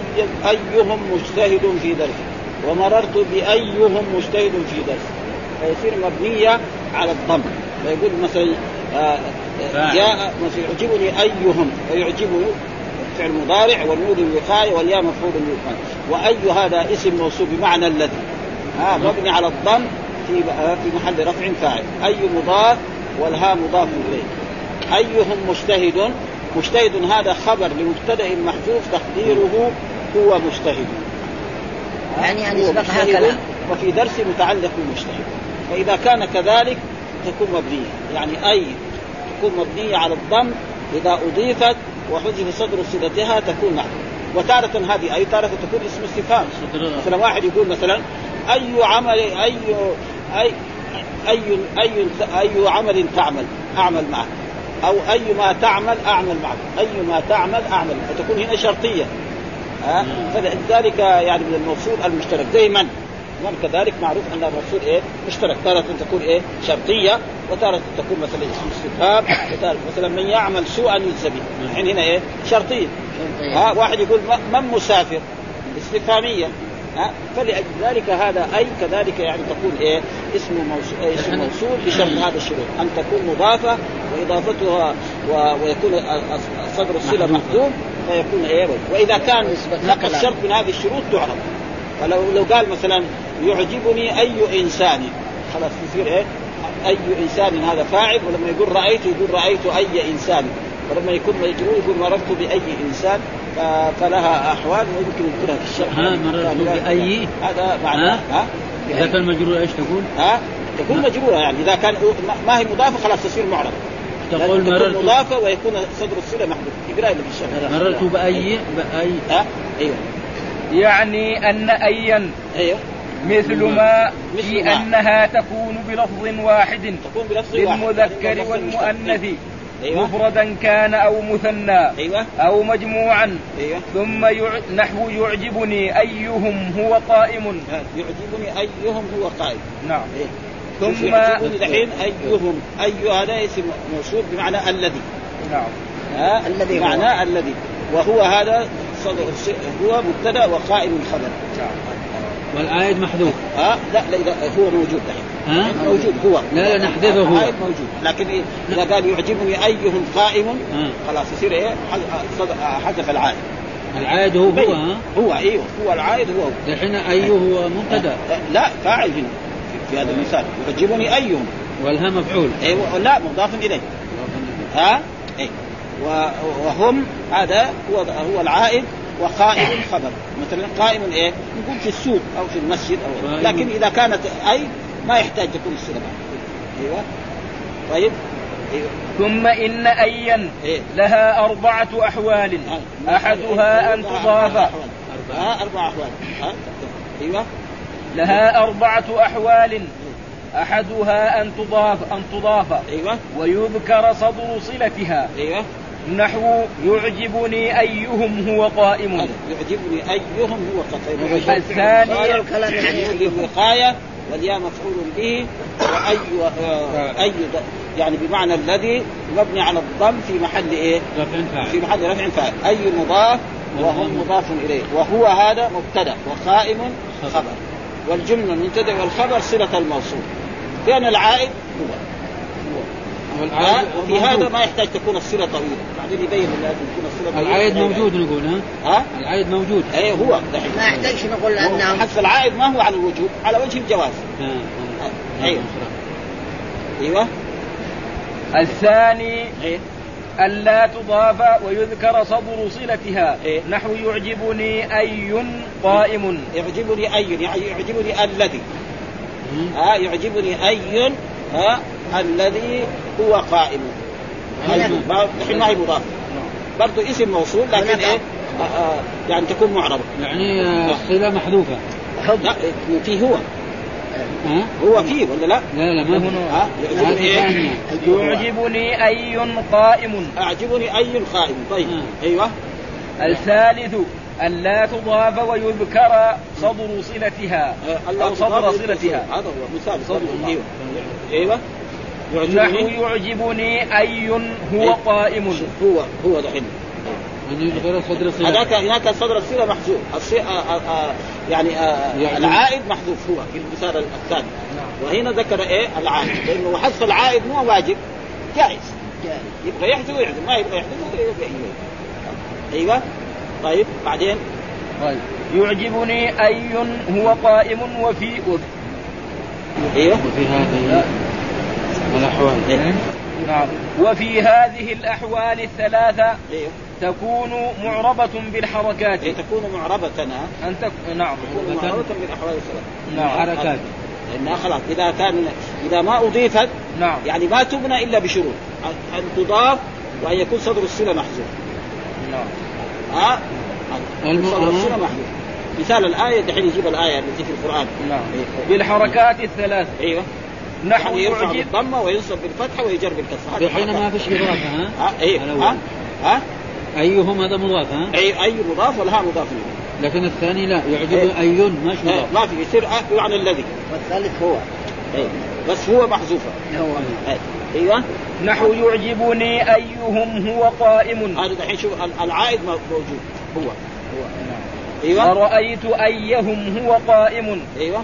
أيهم مجتهد في درسه ومررت بأيهم مجتهد في درسه فيصير مبنية على الضم. فيقول مثلا آه جاء يعجبني أيهم ويعجبني فعل مضارع والنور الوقاية والياء مفعول الوقاية وأي هذا اسم موصول بمعنى الذي. ها مبني على الضم في في محل رفع فاعل. أي مضاف والها مضاف إليه. أيهم مجتهد. مجتهد هذا خبر لمبتدأ محذوف تقديره هو مجتهد. يعني أن يسبقها كلام وفي درس متعلق بالمجتهد. فإذا كان كذلك تكون مبنية. يعني أي تكون مبنية على الضم إذا أضيفت وحذف صدر صلتها تكون نعم وتارة هذه أي تارة تكون اسم استفهام مثلا واحد يقول مثلا أي عمل أي أي أي أي, أي عمل تعمل أعمل معك أو أي ما تعمل أعمل معك أي ما تعمل أعمل فتكون هنا شرطية. ها؟ فلذلك يعني من الموصول المشترك. زي من من كذلك معروف أن الرسول إيه؟ مشترك تارة تكون إيه؟ شرطية وتارة تكون مثلا اسم استفهام وتارة مثلا من يعمل سوءا يجزى به الحين هنا إيه؟ شرطية ها واحد يقول من مسافر؟ استفهامية. ها فلأجل ذلك هذا أي كذلك يعني تكون إيه؟ اسم موصول اسم موصول بشرط هذا الشروط. أن تكون مضافة وإضافتها و... ويكون صدر الصلة محذوف. فيكون إيه؟ وإذا كان نقص شرط من هذه الشروط تعرف. فلو لو قال مثلا يعجبني أي إنسان خلاص يصير إيه؟ أي إنسان هذا فاعل ولما يقول رأيت يقول رأيت أي إنسان ولما يكون مجرور يقول مررت بأي إنسان فلها أحوال ويمكن يذكرها في الشرح ها مررت بأي؟ هذا معناه ها؟ إذا كان مجرور إيش تقول؟ ها؟ تكون مجرورة يعني إذا كان ما هي مضافة خلاص تصير معرب تقول مررت مضافة ويكون صدر الصلة محذوف اقرا اللي في الشرح مررت بأي؟ بأي؟ ها؟ أيوه. يعني أن ايا أيوه. مثل ما في ما. أنها تكون بلفظ واحد تكون بلفظ للمذكر والمؤنث. أيوه. مفردا كان أو مثنى. أيوه. أو مجموعا. أيوه. ثم يع... نحو يعجبني أيهم هو قائم. يعجبني أيهم هو قائم. نعم. إيه. ثم يعجبني دحين أيهم. اي هذا اسم موصول بمعنى الذي. نعم. الذي. معناه الذي. وهو هذا صدر الس- هو مبتدأ وقائم الخبر. والعائد محذوف. ها؟ لا لا إذا هو موجود دحين ها؟ موجود هو. لا لا نحذفه هو. موجود. لكن إيه؟ إذا قال يعجبني أيهم قائم ها. خلاص يصير إيه؟ حذف العائد. العائد هو هو ها؟ هو أيوه هو العائد هو دحين اي هو مبتدأ. لا فاعل هنا. في- هذا المثال. يعجبني أيهم. والها مفعول. أيوه لا مضاف إليه. ها؟ اي و- وهم هذا هو هو العائد وقائم الخبر. مثلا قائم إيه؟ نقول في السوق أو في المسجد أو قائم. لكن إذا كانت أي ما يحتاج تكون الصله أيوه. طيب. أيوه. ثم إن ايا إيه. لها أربعة أحوال. ها. أحدها أن تضاف. ها أربع أحوال. ها أيوه. لها أربعة أحوال. أحدها أن تضاف أن تضاف. أيوه. ويذكر صدر صلتها. أيوه. نحو يعجبني أيهم هو قائم. يعجبني أيهم هو قطعي الثاني الكلام يعني للوقاية والياء مفعول به وأي أي يعني بمعنى الذي مبني على الضم في محل إيه؟ رفع فاعل. في محل رفع فاعل. أي مضاف وهم مضاف. إليه. وهو هذا مبتدأ وقائم خبر. والجملة المبتدأ والخبر صلة الموصول. لأن العائد هو. وفي هذا. ما يحتاج تكون الصلة طويلة. بعدين يبين لازم تكون الصلة طويلة. العائد موجود نقول ها؟ ها؟ العائد موجود. اي هو. ما يحتاجش نقول انهم حذف العائد ما هو على الوجوب على وجه الجواز. ها. أيوه. أيوه. الثاني إيه. ألا تضاف ويذكر صدر صلتها. إيه. نحو يعجبني أي قائم. يعجبني أي يعني يعجبني الذي. ها يعجبني أي ها الذي هو قائم. أي. ما- الحين ما هي مضاف برضه اسم موصول لكن إيه؟ آه آه يعني تكون معربه يعني الصله محذوفة. لا في هو. ها؟ هو فيه ولا لا؟ لا لا ما ها؟ يعجبني هذه إيه؟ ثانية. يعجبني أي قائم. اعجبني أي قائم. طيب. أيوه. الثالث ألا تضاف ويذكر صدر صلتها آه، أو صدر صلتها. هذا هو مثال صدر. أيوه. أيوه نحو يعجبني يعجبني أي هو إيه. قائم. هو هو دحين. هذاك هناك صدر الصله محذوف. آه آه آه يعني آه يعني- العائد محذوف هو في المثال الثاني. وهنا ذكر إيه؟ العائد. لأنه حذف العائد مو واجب. جائز. يبغى يحذف ويحذف. ما يبغى يحذف أيوه. طيب بعدين؟ طيب. يعجبني أي هو قائم وفي وفي أيوه. وفي هذه الأحوال. إيه. نعم. وفي هذه الأحوال الثلاثة أيوه تكون معربة بالحركات. إيه تكون معربة. ها أن تك... نعم. تكون معربة بالأحوال الثلاث نعم. حركات. لانها خلاص إذا كان إذا ما أضيفت نعم. يعني ما تبنى إلا بشروط. ان أن تضاف وأن يكون صدر الصله محذوف. نعم. ها؟ الم- صدر الصله محذوف. مثال الآية دحين يجيب الآية التي في القرآن. نعم. إيه. بالحركات الثلاث أيوه. نحو يعني يرفع يعجب. بالضمة وينصب بالفتحة ويجر بالكسرة. هذه دحين ما. فيش اضافه ها؟ ها؟ إيه. الأول. ها؟ ها؟ ايهم هذا مضاف ها؟ اي أي مضاف ولها مضاف اليه لكن الثاني لا يعجب إيه. اي ماش إيه، مضاف؟ ما في يصير آه يعني الذي. والثالث هو. إيه. بس هو محذوفة. هو إيه. أيوه. نحو يعجبني أيهم هو قائم. هذا دحين شوف ال- العائد مو- موجود. هو. هو أيوه. فرأيت أيهم هو قائم. أيوه.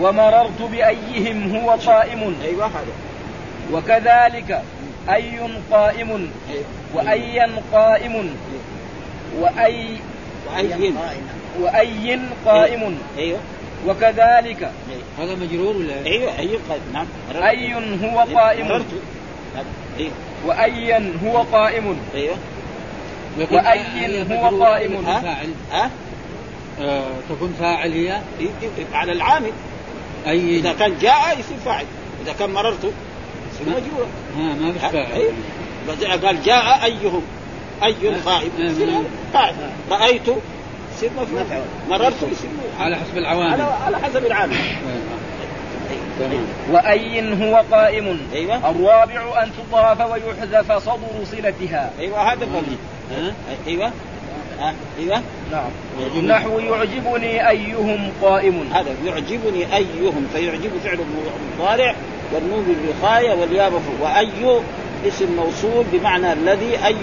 ومررت بأيهم هو قائم. أيوه هذا. وكذلك أي قائم وأيا قائم وأي وأي وأي قائم. أيوه. وكذلك هذا مجرور ولا؟ أيوه أيوه قائم. نعم. أي هو قائم. مررت. أيوه وأيا هو قائم. أيوه. لكن وأي هو قائم. ها؟ آه تكون فاعل هي إيه- إيه، على العامل. أي إذا كان جاء يصير فاعل. إذا كان مررت يصير ما- مجرور. ها ما؟ فاعل. أيوه. بس قال جاء أيهم أي قائم آه. يصير هذا فاعل. رأيت يصير مفعول. مررت يصير على حسب العوامل. على حسب العامل. تمام. وأي هو قائم؟ أيوه. الرابع أن تضاف ويحذف صدر صلتها. أيوه هذا ها أيوه. ها؟ أيوه نعم. نحو يعجبني أيهم قائم. هذا يعجبني أيهم فيعجب فعل مضارع والنون بالوقايه والياء وأي اسم موصول بمعنى الذي أي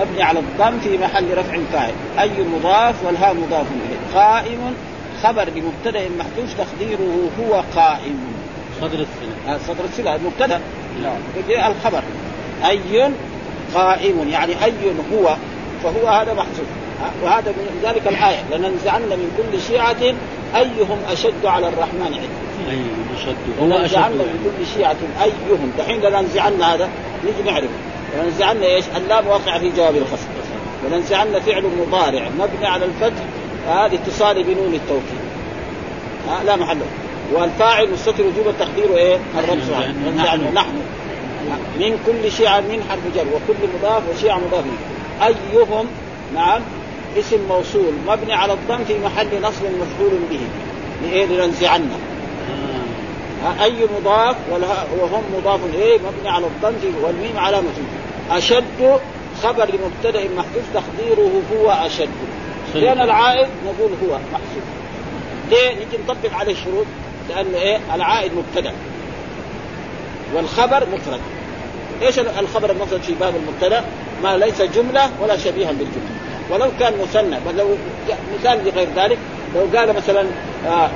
مبني على الضم في محل رفع فاعل. أي مضاف والهاء مضاف إليه. قائم خبر لمبتدأ محذوف تقديره هو قائم. صدر السنة هذا صدر الصله المبتدأ. نعم. الخبر. أي قائم يعني أي هو فهو هذا محذوف. وهذا من ذلك الآية لننزعن من كل شيعة أيهم أشد على الرحمن عدا اي أشد. هو أشد. من كل شيعة أيهم. دحين لننزعن هذا نيجي نعرف. ولننزعن إيش؟ اللام واقع في جواب الخصم. ولننزعن فعل مضارع مبني على الفتح هذا اتصال بنون التوكيد. ها لا محل. والفاعل مستتر وجوبا تقديره إيه؟ الرمز نحن. نحن. من كل شيعة من حرف جر. وكل مضاف وشيعة مضاف. أيهم نعم اسم موصول مبني على الضم في محل نصب مفعول به لإيه؟ لننزعن. أي مضاف وهم مضاف إليه مبني على الضم في- والميم علامة. أشد خبر لمبتدأ محذوف تقديره هو أشد. لأن العائد نقول هو محذوف. ليه؟ نجي نطبق عليه الشروط لأنه إيه؟ العائد مبتدأ. والخبر مفرد. إيش الخبر المفرد في باب المبتدأ؟ ما ليس جملة ولا شبيها بالجملة. ولو كان مثنى بل لو مثال لغير ذلك لو قال مثلا آه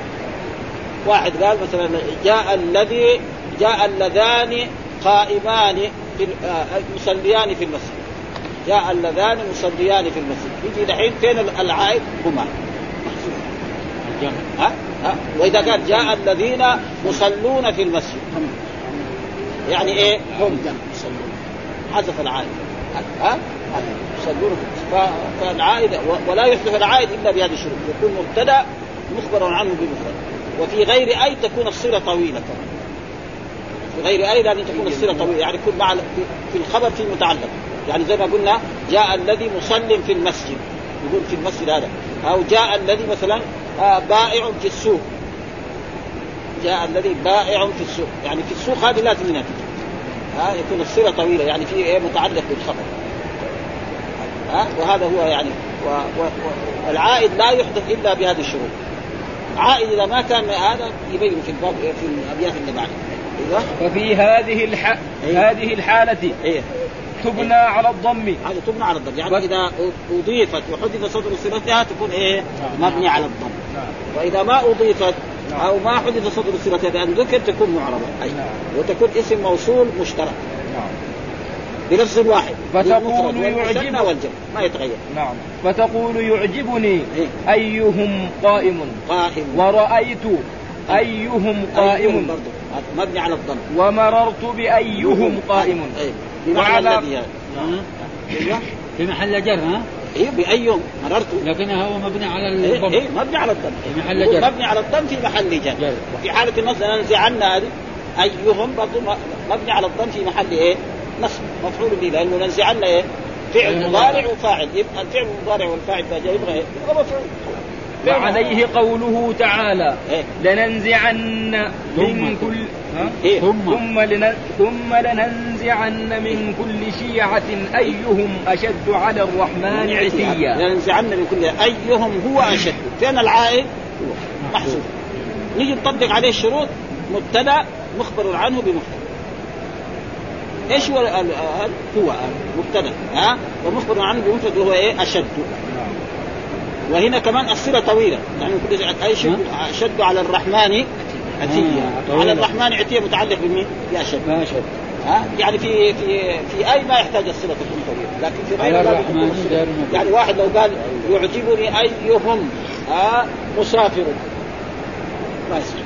واحد قال مثلا جاء الذي جاء اللذان قائمان في آه مصليان في المسجد. جاء اللذان مصليان في المسجد. يجي دحين فين العائد؟ هما. ها؟ ها؟ وإذا قال جاء الذين مصلون في المسجد. يعني إيه؟ هم. يصلون حذف العائد. ها؟ فالعائد ولا يحذف العائد إلا بهذه الشروط. يكون مبتدأ مخبر عنه بمفرد وفي غير أي تكون الصلة طويلة. في غير أي لازم تكون الصلة طويلة. يعني يكون مع في- الخبر في متعلق يعني زي ما قلنا جاء الذي مسلم في المسجد. يقول في المسجد هذا. أو جاء الذي مثلا آه، بائع في السوق. جاء الذي بائع في السوق. يعني في السوق هذه لازم تجي ها يكون الصلة طويلة. يعني في إيه متعلق بالخبر. ها؟ وهذا هو يعني و و والعائد لا يحدث إلا بهذه الشروط. عائد إذا ما كان هذا يبين في الباب في الأبيات اللي بعده. أيوه. ففي هذه الح... إيه. هذه الحالة إيه تبنى على الضم. هذا تبنى على الضم. يعني بس- إذا أضيفت وحذف صدر صلتها تكون إيه؟ مبني على الضم. وإذا ما أضيفت نعم. أو ما حذف صدر صلتها بان ذكر تكون معربه أي. نعم. وتكون اسم موصول مشترك. نعم. بلفظ واحد فتقول بالمفرد والمثنى يعجب- والجمع ما يتغير. نعم. فتقول يعجبني إيه. أيهم قائم. قائم. ورأيت أيهم قائم برضو. مبني على الضم ومررت بأيهم قائم. أي. بمعنى وعلى- الذي؟ أيوه. في محل جر ها؟ أيوه بأيهم. مررت. لكنها هو مبني على إيه الضم إيه مبني على الضم في محل جر. مبني على الضم في محل جر. وفي حالة النصب ننزعن هذه. أيهم برضو مبني على الضم في محل إيه؟ نصب مفعول به لأنه ننزعن إيه؟ فعل مضارع. وفاعل يبقى الفعل المضارع والفاعل اذا جاء يبغى إيه؟ يبغى مفعول وعليه قوله تعالى إيه. لننزعن من. كل ها؟ إيه؟ ثم ثم لن... ثم لننزعن من كل شيعة أيهم أشد على الرحمن عتيا ننزعن من كل أيهم هو أشد فين العائد؟ محذوف نيجي نطبق عليه الشروط مبتدأ مخبر عنه بمفرد إيش هو هو مبتدأ؟ ها؟ ومخبر عنه بمفرد وهو إيه؟ أشد. وهنا كمان الصلة طويلة. يعني كل أي شيء أشد على الرحمن طويلة. على الرحمن عتيا متعلق بمين؟ بأشد. ما شد ها؟ يعني في في في أي ما يحتاج الصلة تكون طويلة. لكن في غير. يعني واحد لو قال يعجبني أيهم ها؟ مسافر. ما يصير.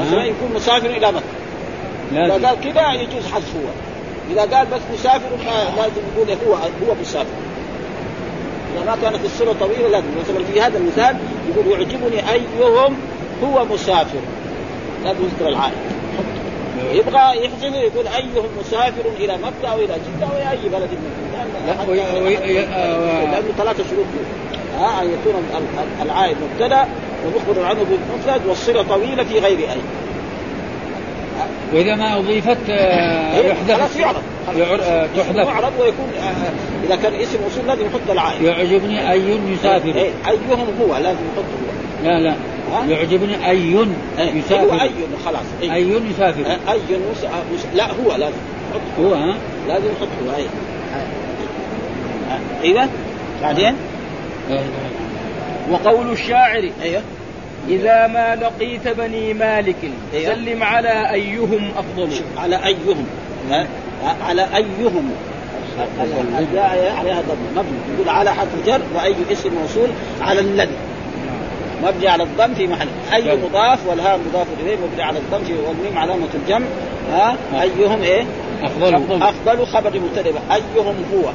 مثلا يكون مسافر إلى مكة. إذا قال كذا يجوز حذف هو. إذا قال بس مسافر ما لازم يقول هو هو مسافر. إذا ما كانت الصله طويلة لازم. مثلا في هذا المثال يقول يعجبني أيهم هو مسافر. لازم يذكر العائد يبغى يحزنه يقول أيهم مسافر إلى مكة أو إلى جدة أو إلى أي بلد من لا وي- وي- آه، لأنه ثلاثة شروط. ها ان يكون ال- ال- العائد مبتدأ ومخبر عنه بالمفرد والصله طويلة في غير أي. وإذا ما أضيفت آه، إيه، يحذف خلاص يعرف. يعر- آه، تحذف. معرب ويكون آه، إذا كان اسم موصول لازم يحط العائد. يعجبني أي يسافر. إيه، أيهم هو لازم يحط هو. لا لا؟ يعجبني إيه، هو يسافر. أي خلاص أي. يسافر. مس... لا هو لازم هو. ها؟ لازم يحط هو اي آه، أيوه بعدين؟ إيه. وقول الشاعر أيوه إذا ما لقيت بني مالك أيوه. سلم على أيهم أفضل. شوف على أيهم. ها؟ على أيهم. الجاء عليها ضم مبني يقول على حرف جر وأي اسم موصول على الذي مبني على الضم في محل. أي جر. مضاف والهاء مضاف إليه مبني على الضم في والميم علامة الجمع ها؟ أيهم إيه؟ أفضل. أفضل. خبر مبتدا أيهم هو.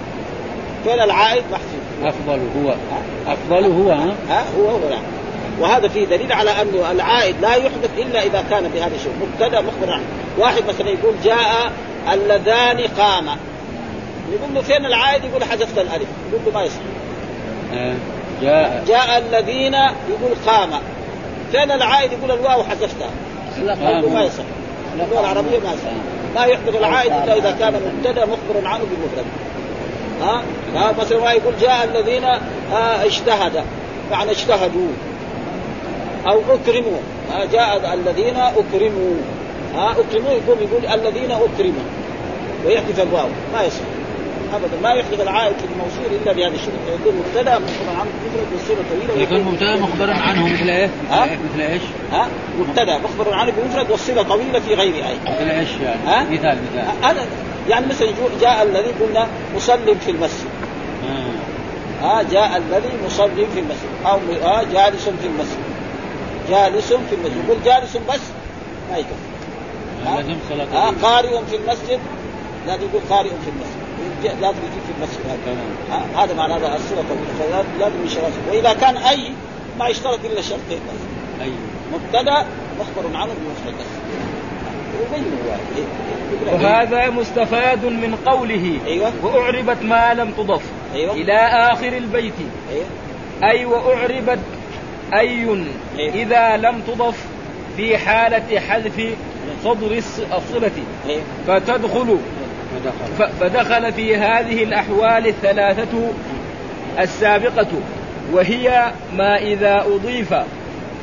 فين العائد محذوف. أفضل هو. أفضل هو ها؟ هو هو لا. وهذا فيه دليل على أنه العائد لا يحدث إلا إذا كان بهذا الشيء مبتدأ مخبر عنه. واحد مثلا يقول جاء اللذان قاما يقول له فين العائد؟ يقول حذفت الألف. يقول له ما يصح. آه، جاء. جاء الذين يقول قام. فين العائد؟ يقول الواو حذفتها. يقول له ما يصح. اللغة العربية ما يصح. ما يحدث العائد إلا إذا كان مبتدأ مخبر عنه بالمفرد ها؟ ها مثلا ما يقول جاء الذين آه، اجتهد. معنى اجتهدوا. أو أكرموا. ها جاء الذين أكرموا. ها أكرموا يقول يقول الذين أكرموا. ويحذف الواو ما يصح ابدا. ما يحدث العائد للموصول إلا بهذا الشيء يكون مبتدأ مخبر عنه مفرد والصورة طويله يكون مبتدأ مخبرا عنه مثل إيه؟ ها؟ مثل إيش؟ ها؟ مبتدأ مخبر عنه بمفرد والصله طويله في غير أي. مثل إيش يعني؟ ها؟ مثال مثال. هذا يعني مثلا جاء الذي قلنا مصلي في المسجد. آه. ها جاء الذي مصلي في المسجد. أو جالس في المسجد. جالس في المسجد. يقول جالس بس ما يكفي؟ لازم صلاة الليل. قارئ في المسجد لازم يقول قارئ في المسجد. لازم يجيب في المسجد. هذا؟ هذا معنى هذا فلازم من شرط وإذا كان أي ما يشترط إلا شرطين بس أي. مبتدأ مخبر عنه بمفرد إيه؟ إيه؟ وهذا مستفاد من قوله أيوه. وأعربت ما لم تضف أيوه. إلى آخر البيت. أيوه. أي وأعربت أي إيه. إذا لم تضف في حالة حذف صدر الص- الصلة. أيوه فتدخل. فدخل. في هذه الأحوال الثلاثة السابقة وهي ما إذا أضيف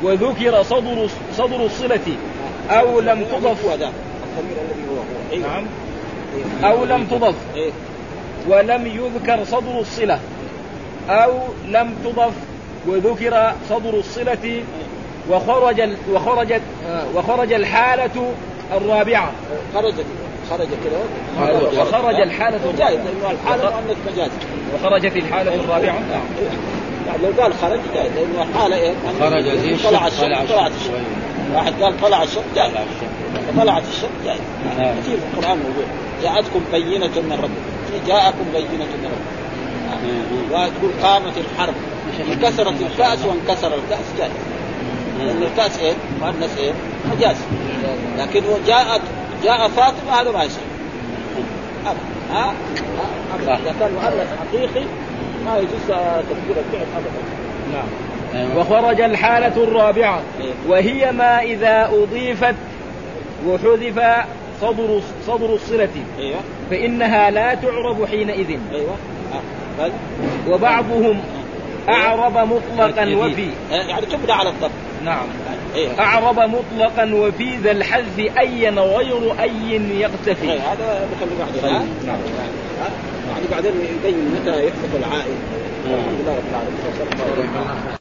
وذكر صدر صدر الصلة أو لم تضف. أيوه نعم. أيوه. أو لم تضف. ولم يذكر صدر الصلة أو لم تضف وذكر صدر الصلة وخرج وخرجت آه، وخرج الحالة الرابعة. خرجت خرج كده خرج. وخرج الحالة جائز لأنه الحالة مؤنث مجاز وخرجت الحالة الرابعة. يعني لو قال خرج جائز لأنه الحالة إيه؟ خرج طلع الشمس طلع الشمس طلعت الشمس. واحد قال طلع الشمس جائز الشمس طلعت الشمس جائز نعم. كثير في القرآن موجود. جاءتكم بينة من ربكم. جاءكم بينة من ربكم. وتقول قامت الحرب. انكسرت الكأس وانكسر الكأس جائز لأن الكأس إيه؟ مؤنث إيه؟ مجاز لكن جاءت جاء فاطمة هذا ما يصير ها؟ ها؟ إذا كان مؤنث حقيقي ما يجوز تفكير الفعل أبدا نعم أيوة. وخرج الحالة الرابعة إيه. وهي ما إذا أضيفت وحذف صدر صدر الصلة أيوه فإنها لا تعرب حينئذ. بل وبعضهم أعرب مطلقا. وفي. يعني تبنى على الضبط؟ نعم. إيه. أعرب مطلقا وفي ذا الحذف أيا غير أي يقتفي. إيه، هذا نخلي بعدين ها؟ نعم. يعني بعدين يبين متى يحدث العائد. الحمد لله رب العالمين.